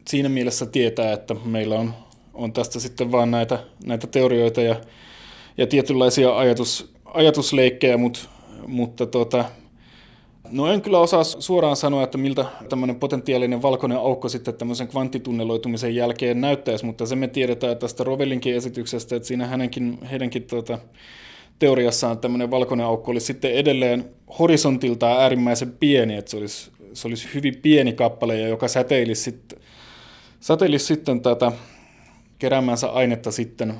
siinä mielessä tietää, että meillä on, on tästä sitten vaan näitä, näitä teorioita ja, ja tietynlaisia ajatus, ajatusleikkejä, mutta, mutta tota, No en kyllä osaa suoraan sanoa, että miltä tämmöinen potentiaalinen valkoinen aukko sitten tämmöisen kvanttitunneloitumisen jälkeen näyttäisi, mutta se me tiedetään tästä Rovellinkin esityksestä, että siinä hänenkin, heidänkin tuota, teoriassaan tämmöinen valkoinen aukko olisi sitten edelleen horisontiltaan äärimmäisen pieni, että se olisi, se olisi hyvin pieni kappale, joka säteilisi sitten, säteilisi sitten tätä keräämänsä ainetta sitten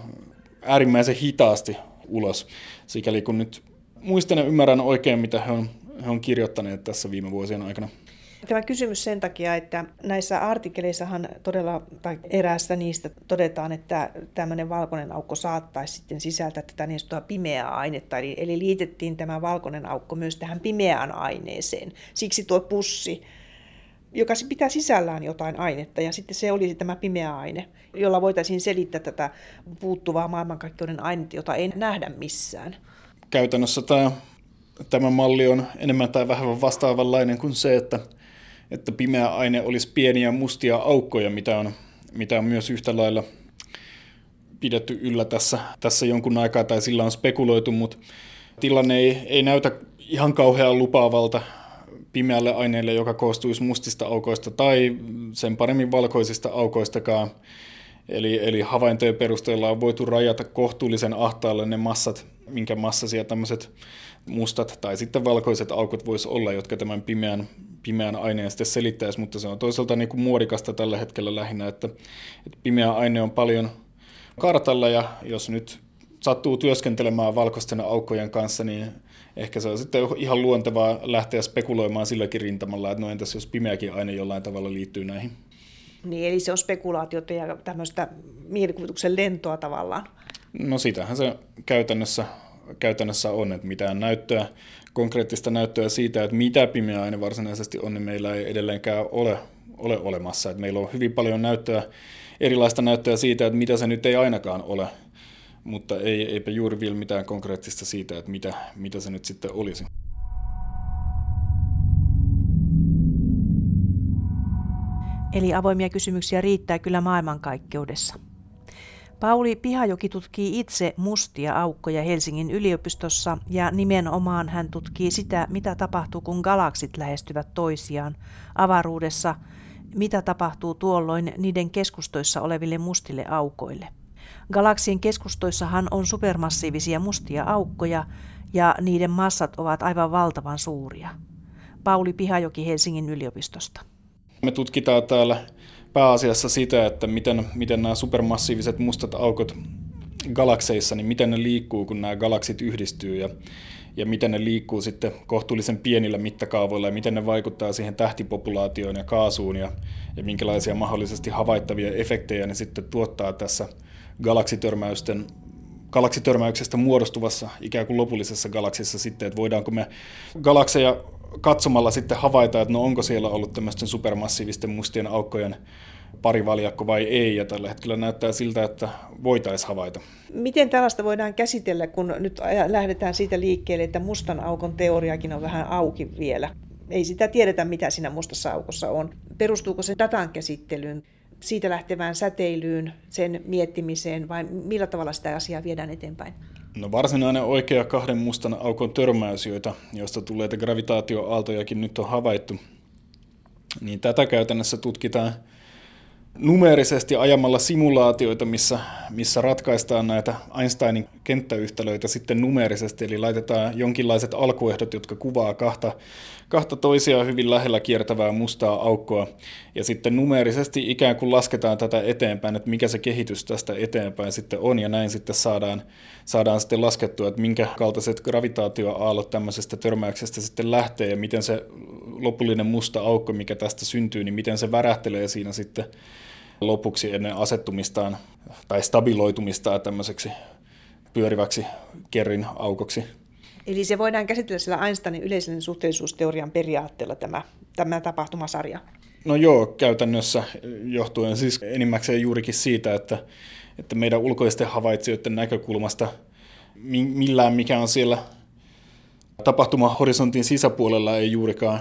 äärimmäisen hitaasti ulos, sikäli kun nyt muistan ja ymmärrän oikein, mitä he on he on kirjoittaneet tässä viime vuosien aikana. Tämä kysymys sen takia, että näissä artikkeleissahan todella, tai eräässä niistä todetaan, että tämmöinen valkoinen aukko saattaisi sitten sisältää tätä niin sanottua pimeää ainetta, eli, eli liitettiin tämä valkoinen aukko myös tähän pimeään aineeseen. Siksi tuo pussi joka pitää sisällään jotain ainetta, ja sitten se olisi tämä pimeä aine, jolla voitaisiin selittää tätä puuttuvaa maailmankaikkeuden ainetta, jota ei nähdä missään. Käytännössä tämä, tämä malli on enemmän tai vähemmän vastaavanlainen kuin se, että, että pimeä aine olisi pieniä mustia aukkoja, mitä on, mitä on myös yhtä lailla pidetty yllä tässä, tässä jonkun aikaa, tai sillä on spekuloitu, mutta tilanne ei, ei näytä ihan kauhean lupaavalta pimeälle aineelle, joka koostuisi mustista aukoista tai sen paremmin valkoisista aukoistakaan. Eli, eli havaintojen perusteella on voitu rajata kohtuullisen ahtaalle ne massat, minkä massasia tämmöiset mustat tai sitten valkoiset aukot voisi olla, jotka tämän pimeän, pimeän aineen sitten selittäisi, mutta se on toisaalta niin kuin muodikasta tällä hetkellä lähinnä, että, että pimeä aine on paljon kartalla ja jos nyt sattuu työskentelemään valkoisten aukkojen kanssa, niin ehkä se on sitten ihan luontevaa lähteä spekuloimaan silläkin rintamalla, että no entäs jos pimeäkin aine jollain tavalla liittyy näihin. Niin, eli se on spekulaatiota ja tämmöistä mielikuvituksen lentoa tavallaan. No sitähän se käytännössä, käytännössä on, että mitään näyttöä, konkreettista näyttöä siitä, että mitä pimeä aine varsinaisesti on, niin meillä ei edelleenkään ole, ole olemassa. Että meillä on hyvin paljon näyttöä, erilaista näyttöä siitä, että mitä se nyt ei ainakaan ole mutta ei, eipä juuri vielä mitään konkreettista siitä, että mitä, mitä se nyt sitten olisi. Eli avoimia kysymyksiä riittää kyllä maailmankaikkeudessa. Pauli Pihajoki tutkii itse mustia aukkoja Helsingin yliopistossa ja nimenomaan hän tutkii sitä, mitä tapahtuu, kun galaksit lähestyvät toisiaan avaruudessa, mitä tapahtuu tuolloin niiden keskustoissa oleville mustille aukoille. Galaksien keskustoissahan on supermassiivisia mustia aukkoja ja niiden massat ovat aivan valtavan suuria. Pauli Pihajoki Helsingin yliopistosta. Me tutkitaan täällä pääasiassa sitä, että miten, miten nämä supermassiiviset mustat aukot galakseissa, niin miten ne liikkuu, kun nämä galaksit yhdistyy ja, ja miten ne liikkuu sitten kohtuullisen pienillä mittakaavoilla ja miten ne vaikuttaa siihen tähtipopulaatioon ja kaasuun ja, ja minkälaisia mahdollisesti havaittavia efektejä ne sitten tuottaa tässä galaksitörmäysten galaksitörmäyksestä muodostuvassa ikään kuin lopullisessa galaksissa sitten, että voidaanko me galakseja katsomalla sitten havaita, että no onko siellä ollut tämmöisten supermassiivisten mustien aukkojen parivaljakko vai ei, ja tällä hetkellä näyttää siltä, että voitaisiin havaita. Miten tällaista voidaan käsitellä, kun nyt lähdetään siitä liikkeelle, että mustan aukon teoriakin on vähän auki vielä? Ei sitä tiedetä, mitä siinä mustassa aukossa on. Perustuuko se datan käsittelyyn? siitä lähtevään säteilyyn, sen miettimiseen vai millä tavalla sitä asiaa viedään eteenpäin? No varsinainen oikea kahden mustan aukon törmäys, joita, joista tulee gravitaatioaaltojakin nyt on havaittu, niin tätä käytännössä tutkitaan numeerisesti ajamalla simulaatioita, missä, missä ratkaistaan näitä Einsteinin kenttäyhtälöitä sitten numeerisesti, eli laitetaan jonkinlaiset alkuehdot, jotka kuvaa kahta, kahta toisiaan hyvin lähellä kiertävää mustaa aukkoa, ja sitten numeerisesti ikään kuin lasketaan tätä eteenpäin, että mikä se kehitys tästä eteenpäin sitten on, ja näin sitten saadaan, saadaan sitten laskettua, että minkä kaltaiset gravitaatioaallot tämmöisestä törmäyksestä sitten lähtee, ja miten se lopullinen musta aukko, mikä tästä syntyy, niin miten se värähtelee siinä sitten lopuksi ennen asettumistaan tai stabiloitumistaan tämmöiseksi pyöriväksi kerrin aukoksi. Eli se voidaan käsitellä sillä Einsteinin yleisen suhteellisuusteorian periaatteella tämä, tämä tapahtumasarja? No joo, käytännössä johtuen siis enimmäkseen juurikin siitä, että, että meidän ulkoisten havaitsijoiden näkökulmasta millään mikä on siellä tapahtumahorisontin sisäpuolella ei juurikaan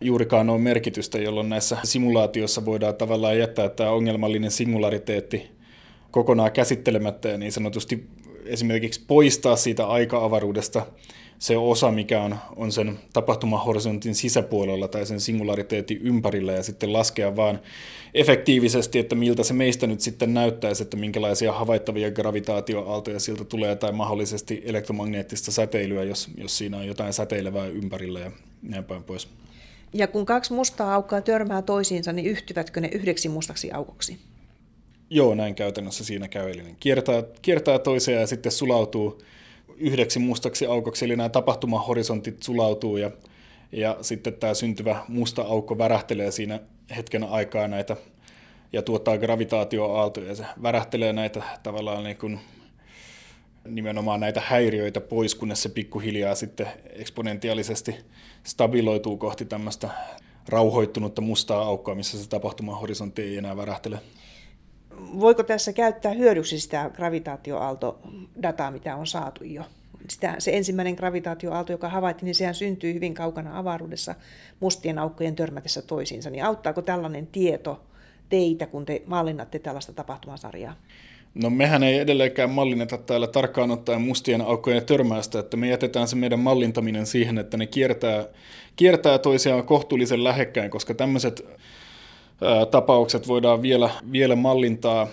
juurikaan ole merkitystä, jolloin näissä simulaatioissa voidaan tavallaan jättää tämä ongelmallinen singulariteetti kokonaan käsittelemättä ja niin sanotusti esimerkiksi poistaa siitä aika-avaruudesta se osa, mikä on, on sen tapahtumahorisontin sisäpuolella tai sen singulariteetin ympärillä ja sitten laskea vaan efektiivisesti, että miltä se meistä nyt sitten näyttäisi, että minkälaisia havaittavia gravitaatioaaltoja siltä tulee tai mahdollisesti elektromagneettista säteilyä, jos, jos siinä on jotain säteilevää ympärillä ja näin päin pois. Ja kun kaksi mustaa aukkoa törmää toisiinsa, niin yhtyvätkö ne yhdeksi mustaksi aukoksi? Joo, näin käytännössä siinä käy. Eli kiertää, kiertää toiseen ja sitten sulautuu yhdeksi mustaksi aukoksi, eli nämä tapahtumahorisontit sulautuu ja, ja sitten tämä syntyvä musta aukko värähtelee siinä hetken aikaa näitä ja tuottaa gravitaatioaaltoja ja se värähtelee näitä tavallaan niin kuin nimenomaan näitä häiriöitä pois, kunnes se pikkuhiljaa sitten eksponentiaalisesti stabiloituu kohti tämmöistä rauhoittunutta mustaa aukkoa, missä se tapahtumahorisontti ei enää värähtele. Voiko tässä käyttää hyödyksi sitä gravitaatioaalto-dataa, mitä on saatu jo? Sitä, se ensimmäinen gravitaatioaalto, joka havaittiin, niin sehän syntyy hyvin kaukana avaruudessa mustien aukkojen törmätessä toisiinsa. Niin auttaako tällainen tieto teitä, kun te mallinnatte tällaista tapahtumasarjaa? No mehän ei edelleenkään mallinneta täällä tarkkaan ottaen mustien aukkojen törmäystä, että me jätetään se meidän mallintaminen siihen, että ne kiertää, kiertää toisiaan kohtuullisen lähekkäin, koska tämmöiset tapaukset voidaan vielä, vielä mallintaa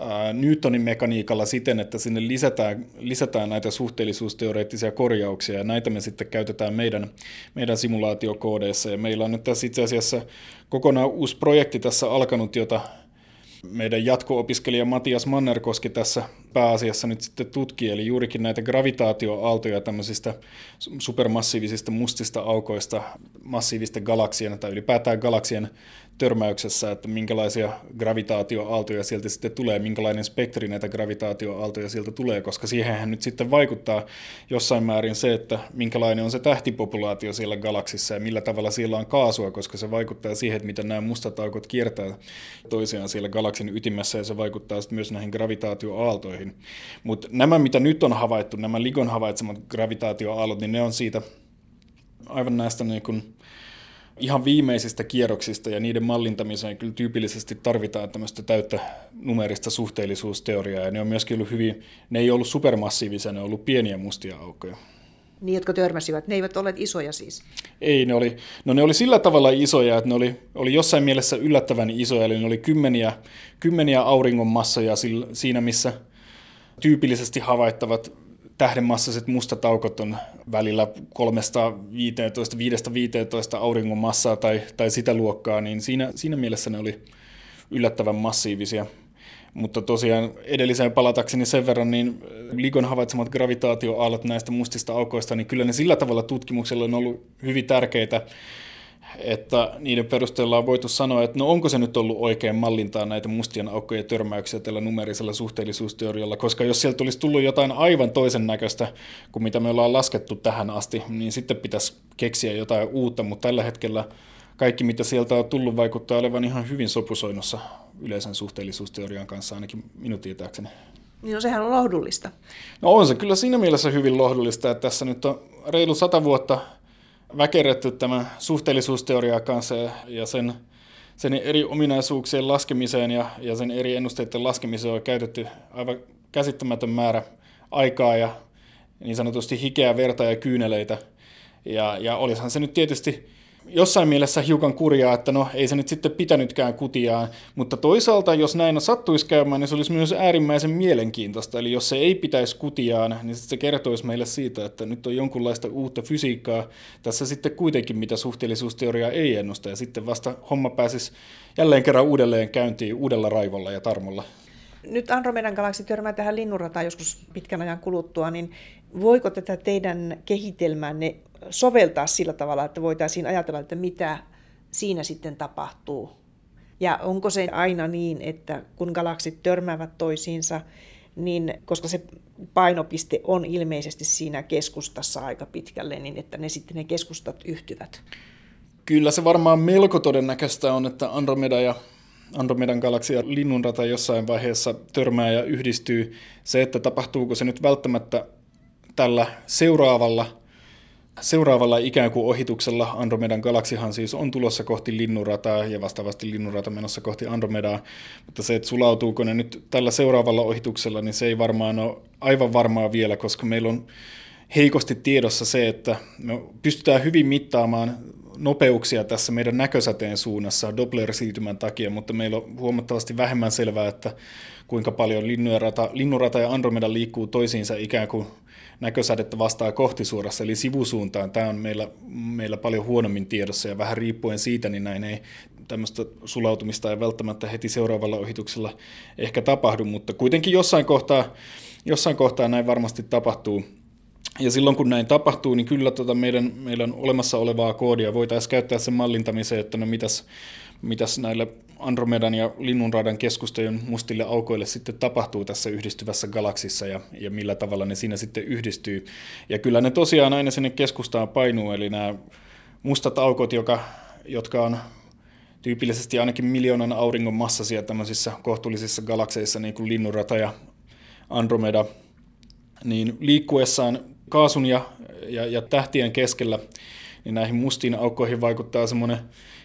ää, Newtonin mekaniikalla siten, että sinne lisätään, lisätään näitä suhteellisuusteoreettisia korjauksia, ja näitä me sitten käytetään meidän, meidän simulaatiokoodeissa, ja meillä on nyt tässä itse asiassa kokonaan uusi projekti tässä alkanut, jota meidän jatko-opiskelija Matias Mannerkoski tässä pääasiassa nyt sitten tutkii, eli juurikin näitä gravitaatioaaltoja tämmöisistä supermassiivisista mustista aukoista, massiivista galaksien tai ylipäätään galaksien törmäyksessä, että minkälaisia gravitaatioaaltoja sieltä sitten tulee, minkälainen spektri näitä gravitaatioaaltoja sieltä tulee, koska siihenhän nyt sitten vaikuttaa jossain määrin se, että minkälainen on se tähtipopulaatio siellä galaksissa ja millä tavalla siellä on kaasua, koska se vaikuttaa siihen, että miten nämä mustat aukot kiertää toisiaan siellä galaksin ytimessä ja se vaikuttaa sitten myös näihin gravitaatioaaltoihin. Mutta nämä, mitä nyt on havaittu, nämä Ligon havaitsemat gravitaatioaallot, niin ne on siitä aivan näistä niin kuin ihan viimeisistä kierroksista ja niiden mallintamiseen kyllä tyypillisesti tarvitaan tämmöistä täyttä numerista suhteellisuusteoriaa ja ne on myöskin ollut hyvin, ne ei ollut supermassiivisia, ne on ollut pieniä mustia aukkoja. Niin, jotka törmäsivät, ne eivät olleet isoja siis? Ei, ne oli, no ne oli sillä tavalla isoja, että ne oli, oli jossain mielessä yllättävän isoja, eli ne oli kymmeniä, kymmeniä auringon massoja siinä, missä tyypillisesti havaittavat tähdenmassaiset mustat aukot on välillä 315, 5-15 auringon massaa tai, tai sitä luokkaa, niin siinä, siinä mielessä ne oli yllättävän massiivisia. Mutta tosiaan edelliseen palatakseni sen verran, niin Ligon havaitsemat gravitaatioaallot näistä mustista aukoista, niin kyllä ne sillä tavalla tutkimuksella on ollut hyvin tärkeitä, että niiden perusteella on voitu sanoa, että no onko se nyt ollut oikein mallintaa näitä mustien aukkojen törmäyksiä tällä numerisella suhteellisuusteorialla, koska jos sieltä olisi tullut jotain aivan toisen näköistä kuin mitä me ollaan laskettu tähän asti, niin sitten pitäisi keksiä jotain uutta, mutta tällä hetkellä kaikki mitä sieltä on tullut vaikuttaa olevan ihan hyvin sopusoinnossa yleisen suhteellisuusteorian kanssa, ainakin minun tietääkseni. Niin no sehän on lohdullista. No on se kyllä siinä mielessä hyvin lohdullista, että tässä nyt on reilu sata vuotta väkerretty tämän suhteellisuusteoriaa kanssa ja sen, sen eri ominaisuuksien laskemiseen ja, ja sen eri ennusteiden laskemiseen on käytetty aivan käsittämätön määrä aikaa ja niin sanotusti hikeä, verta ja kyyneleitä. Ja, ja olisihan se nyt tietysti jossain mielessä hiukan kurjaa, että no ei se nyt sitten pitänytkään kutiaan, mutta toisaalta jos näin sattuisi käymään, niin se olisi myös äärimmäisen mielenkiintoista. Eli jos se ei pitäisi kutiaan, niin se kertoisi meille siitä, että nyt on jonkunlaista uutta fysiikkaa tässä sitten kuitenkin, mitä suhteellisuusteoria ei ennusta, ja sitten vasta homma pääsisi jälleen kerran uudelleen käyntiin uudella raivolla ja tarmolla. Nyt Andromedan galaksi törmää tähän linnunrataan joskus pitkän ajan kuluttua, niin voiko tätä teidän kehitelmänne soveltaa sillä tavalla, että voitaisiin ajatella, että mitä siinä sitten tapahtuu. Ja onko se aina niin, että kun galaksit törmäävät toisiinsa, niin koska se painopiste on ilmeisesti siinä keskustassa aika pitkälle, niin että ne sitten ne keskustat yhtyvät? Kyllä se varmaan melko todennäköistä on, että Andromeda ja Andromedan galaksi ja linnunrata jossain vaiheessa törmää ja yhdistyy. Se, että tapahtuuko se nyt välttämättä tällä seuraavalla Seuraavalla ikään kuin ohituksella Andromedan galaksihan siis on tulossa kohti linnunrataa ja vastaavasti linnunrata menossa kohti Andromedaa, mutta se, että sulautuuko ne nyt tällä seuraavalla ohituksella, niin se ei varmaan ole aivan varmaa vielä, koska meillä on heikosti tiedossa se, että me pystytään hyvin mittaamaan nopeuksia tässä meidän näkösäteen suunnassa Doppler-siirtymän takia, mutta meillä on huomattavasti vähemmän selvää, että kuinka paljon linnunrata, linnunrata ja Andromeda liikkuu toisiinsa ikään kuin näkösädettä vastaa kohtisuorassa, eli sivusuuntaan. Tämä on meillä, meillä paljon huonommin tiedossa ja vähän riippuen siitä, niin näin ei tämmöistä sulautumista ei välttämättä heti seuraavalla ohituksella ehkä tapahdu, mutta kuitenkin jossain kohtaa, jossain kohtaa näin varmasti tapahtuu. Ja silloin kun näin tapahtuu, niin kyllä tota meidän, meidän olemassa olevaa koodia voitaisiin käyttää sen mallintamiseen, että no mitäs, mitäs näille Andromedan ja Linnunradan keskustojen mustille aukoille sitten tapahtuu tässä yhdistyvässä galaksissa ja, ja millä tavalla ne siinä sitten yhdistyy. Ja kyllä ne tosiaan aina sinne keskustaan painuu, eli nämä mustat aukot, joka, jotka on tyypillisesti ainakin miljoonan auringon massasia tämmöisissä kohtuullisissa galakseissa, niin kuin Linnunrata ja Andromeda, niin liikkuessaan kaasun ja, ja, ja tähtien keskellä, niin näihin mustiin aukkoihin vaikuttaa semmoinen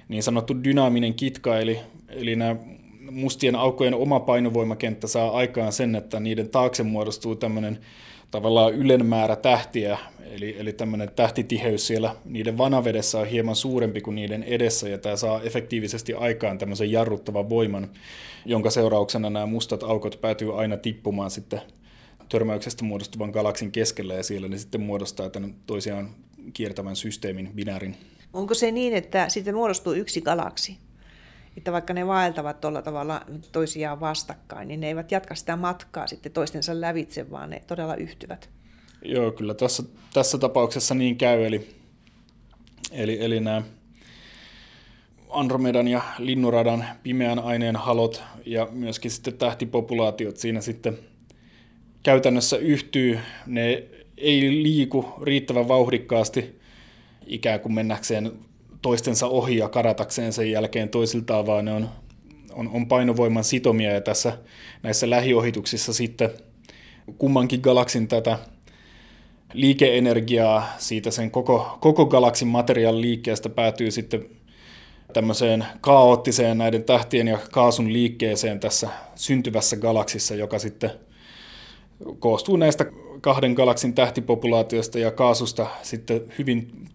niin sanottu dynaaminen kitka, eli, eli nämä mustien aukkojen oma painovoimakenttä saa aikaan sen, että niiden taakse muodostuu tämmöinen tavallaan ylenmäärä tähtiä, eli, eli tämmöinen tähtitiheys siellä niiden vanavedessä on hieman suurempi kuin niiden edessä, ja tämä saa efektiivisesti aikaan tämmöisen jarruttavan voiman, jonka seurauksena nämä mustat aukot päätyy aina tippumaan sitten törmäyksestä muodostuvan galaksin keskellä, ja siellä ne sitten muodostaa tämän toisiaan kiertävän systeemin binäärin. Onko se niin, että sitten muodostuu yksi galaksi? Että vaikka ne vaeltavat tuolla tavalla toisiaan vastakkain, niin ne eivät jatka sitä matkaa sitten toistensa lävitse, vaan ne todella yhtyvät. Joo, kyllä tässä, tässä tapauksessa niin käy. Eli, eli, eli nämä Andromedan ja Linnuradan pimeän aineen halot ja myöskin sitten tähtipopulaatiot siinä sitten käytännössä yhtyy. Ne ei liiku riittävän vauhdikkaasti ikään kuin mennäkseen toistensa ohi ja karatakseen sen jälkeen toisiltaan, vaan ne on, on, on painovoiman sitomia. Ja tässä näissä lähiohituksissa sitten kummankin galaksin tätä liikeenergiaa siitä sen koko, koko galaksin materiaalin liikkeestä päätyy sitten tämmöiseen kaoottiseen näiden tähtien ja kaasun liikkeeseen tässä syntyvässä galaksissa, joka sitten koostuu näistä kahden galaksin tähtipopulaatiosta ja kaasusta sitten hyvin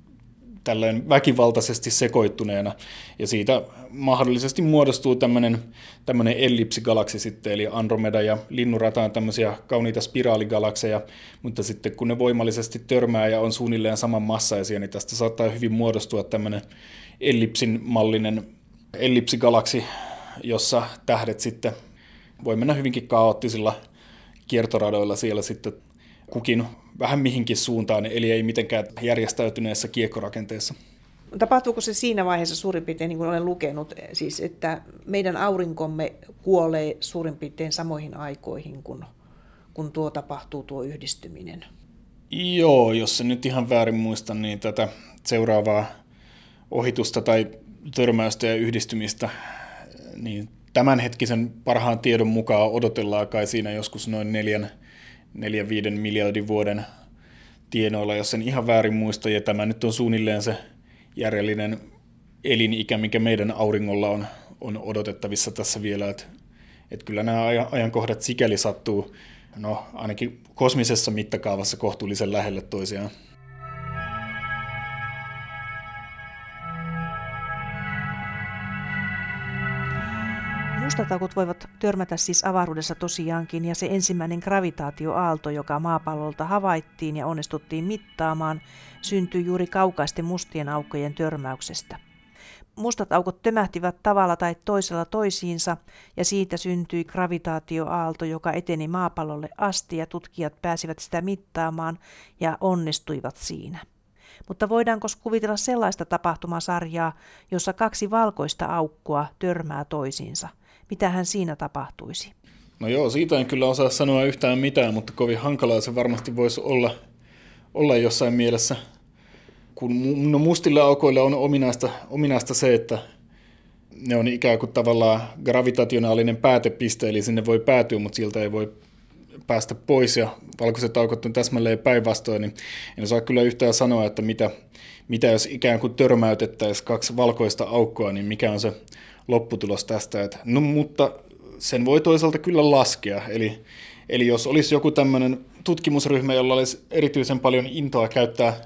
tällöin väkivaltaisesti sekoittuneena. Ja siitä mahdollisesti muodostuu tämmöinen, tämmöinen ellipsigalaksi sitten, eli Andromeda ja Linnurata on tämmöisiä kauniita spiraaligalakseja, mutta sitten kun ne voimallisesti törmää ja on suunnilleen saman massaisia, niin tästä saattaa hyvin muodostua tämmöinen ellipsin mallinen ellipsigalaksi, jossa tähdet sitten voi mennä hyvinkin kaoottisilla kiertoradoilla siellä sitten kukin vähän mihinkin suuntaan, eli ei mitenkään järjestäytyneessä kiekkorakenteessa. Tapahtuuko se siinä vaiheessa suurin piirtein, niin kuin olen lukenut, siis että meidän aurinkomme kuolee suurin piirtein samoihin aikoihin, kun, kun tuo tapahtuu tuo yhdistyminen? Joo, jos se nyt ihan väärin muista, niin tätä seuraavaa ohitusta tai törmäystä ja yhdistymistä, niin tämänhetkisen parhaan tiedon mukaan odotellaan kai siinä joskus noin neljän 4-5 miljardin vuoden tienoilla, jos sen ihan väärin muista, ja tämä nyt on suunnilleen se järjellinen elinikä, mikä meidän auringolla on, on odotettavissa tässä vielä, että et kyllä nämä ajankohdat sikäli sattuu, no ainakin kosmisessa mittakaavassa kohtuullisen lähelle toisiaan. Mustatakut voivat törmätä siis avaruudessa tosiaankin, ja se ensimmäinen gravitaatioaalto, joka maapallolta havaittiin ja onnistuttiin mittaamaan, syntyi juuri kaukaisten mustien aukkojen törmäyksestä. Mustat aukot tömähtivät tavalla tai toisella toisiinsa, ja siitä syntyi gravitaatioaalto, joka eteni maapallolle asti, ja tutkijat pääsivät sitä mittaamaan ja onnistuivat siinä. Mutta voidaanko kuvitella sellaista tapahtumasarjaa, jossa kaksi valkoista aukkoa törmää toisiinsa – mitähän siinä tapahtuisi? No joo, siitä en kyllä osaa sanoa yhtään mitään, mutta kovin hankalaa se varmasti voisi olla, olla jossain mielessä. Kun no mustille aukoille on ominaista, ominaista se, että ne on ikään kuin tavallaan gravitationaalinen päätepiste, eli sinne voi päätyä, mutta siltä ei voi päästä pois, ja valkoiset aukot on täsmälleen päinvastoin, niin en osaa kyllä yhtään sanoa, että mitä, mitä jos ikään kuin törmäytettäisiin kaksi valkoista aukkoa, niin mikä on se lopputulos tästä. Että, no, mutta sen voi toisaalta kyllä laskea. Eli, eli jos olisi joku tämmöinen tutkimusryhmä, jolla olisi erityisen paljon intoa käyttää,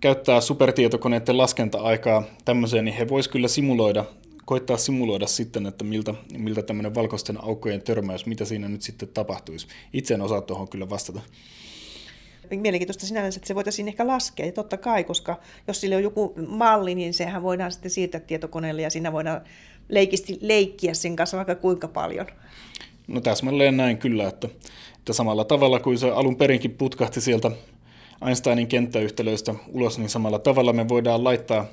käyttää supertietokoneiden laskenta-aikaa tämmöiseen, niin he voisivat kyllä simuloida, koittaa simuloida sitten, että miltä, miltä tämmöinen valkoisten aukkojen törmäys, mitä siinä nyt sitten tapahtuisi. Itse en osaa tuohon kyllä vastata mielenkiintoista sinänsä, että se voitaisiin ehkä laskea, ja totta kai, koska jos sillä on joku malli, niin sehän voidaan sitten siirtää tietokoneelle, ja siinä voidaan leikisti leikkiä sen kanssa vaikka kuinka paljon. No täsmälleen näin kyllä, että, että samalla tavalla kuin se alun perinkin putkahti sieltä Einsteinin kenttäyhtälöistä ulos, niin samalla tavalla me voidaan laittaa,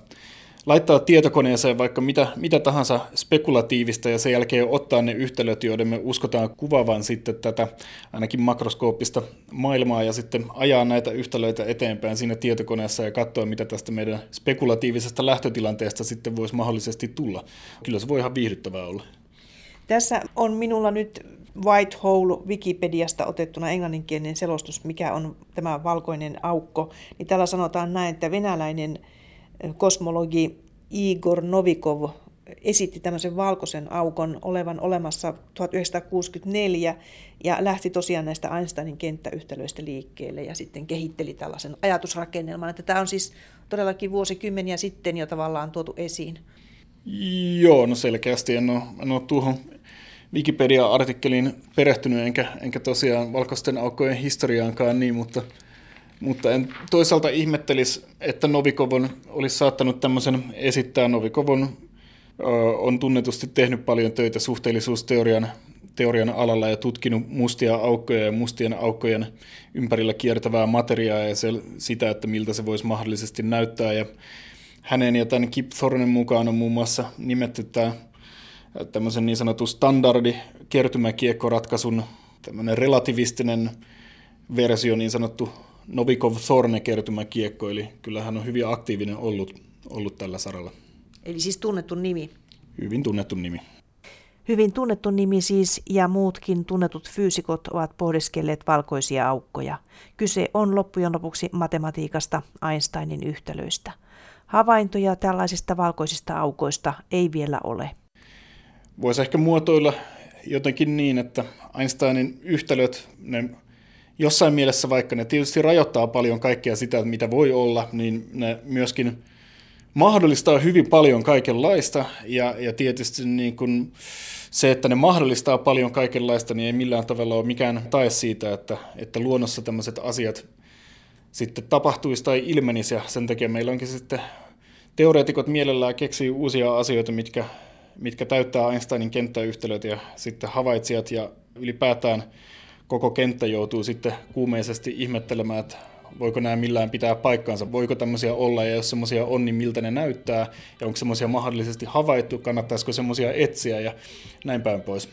laittaa tietokoneeseen vaikka mitä, mitä tahansa spekulatiivista ja sen jälkeen ottaa ne yhtälöt, joiden me uskotaan kuvaavan sitten tätä ainakin makroskooppista maailmaa ja sitten ajaa näitä yhtälöitä eteenpäin siinä tietokoneessa ja katsoa, mitä tästä meidän spekulatiivisesta lähtötilanteesta sitten voisi mahdollisesti tulla. Kyllä se voi ihan viihdyttävää olla. Tässä on minulla nyt White Hole Wikipediasta otettuna englanninkielinen selostus, mikä on tämä valkoinen aukko. Niin täällä sanotaan näin, että venäläinen kosmologi Igor Novikov esitti tämmöisen valkoisen aukon olevan olemassa 1964 ja lähti tosiaan näistä Einsteinin kenttäyhtälöistä liikkeelle ja sitten kehitteli tällaisen ajatusrakennelman. Että tämä on siis todellakin vuosikymmeniä sitten jo tavallaan tuotu esiin. Joo, no selkeästi en ole, en ole tuohon Wikipedia-artikkeliin perehtynyt, enkä, enkä tosiaan valkoisten aukkojen historiaankaan niin, mutta, mutta en toisaalta ihmettelisi, että Novikovon olisi saattanut tämmöisen esittää. Novikovon on tunnetusti tehnyt paljon töitä suhteellisuusteorian teorian alalla ja tutkinut mustia aukkoja ja mustien aukkojen ympärillä kiertävää materiaa ja se, sitä, että miltä se voisi mahdollisesti näyttää. Ja hänen ja tämän Kip Thornen mukaan on muun muassa nimetty tämä tämmöisen niin sanotun standardi kertymäkiekkoratkaisun tämmöinen relativistinen versio, niin sanottu Novikov-Thorne kertymäkiekko, eli kyllä hän on hyvin aktiivinen ollut, ollut tällä saralla. Eli siis tunnettu nimi. Hyvin tunnettu nimi. Hyvin tunnettu nimi siis ja muutkin tunnetut fyysikot ovat pohdiskelleet valkoisia aukkoja. Kyse on loppujen lopuksi matematiikasta, Einsteinin yhtälöistä. Havaintoja tällaisista valkoisista aukoista ei vielä ole. Voisi ehkä muotoilla jotenkin niin, että Einsteinin yhtälöt, ne jossain mielessä vaikka ne tietysti rajoittaa paljon kaikkea sitä, mitä voi olla, niin ne myöskin mahdollistaa hyvin paljon kaikenlaista. Ja, ja tietysti niin kuin se, että ne mahdollistaa paljon kaikenlaista, niin ei millään tavalla ole mikään tae siitä, että, että luonnossa tämmöiset asiat sitten tapahtuisi tai ilmenisi. Ja sen takia meillä onkin sitten teoreetikot mielellään keksii uusia asioita, mitkä, mitkä täyttää Einsteinin kenttäyhtälöt ja sitten havaitsijat ja ylipäätään koko kenttä joutuu sitten kuumeisesti ihmettelemään, että voiko nämä millään pitää paikkaansa, voiko tämmöisiä olla? Ja jos semmoisia on, niin miltä ne näyttää? Ja onko semmoisia mahdollisesti havaittu, kannattaisiko semmoisia etsiä? Ja näin päin pois.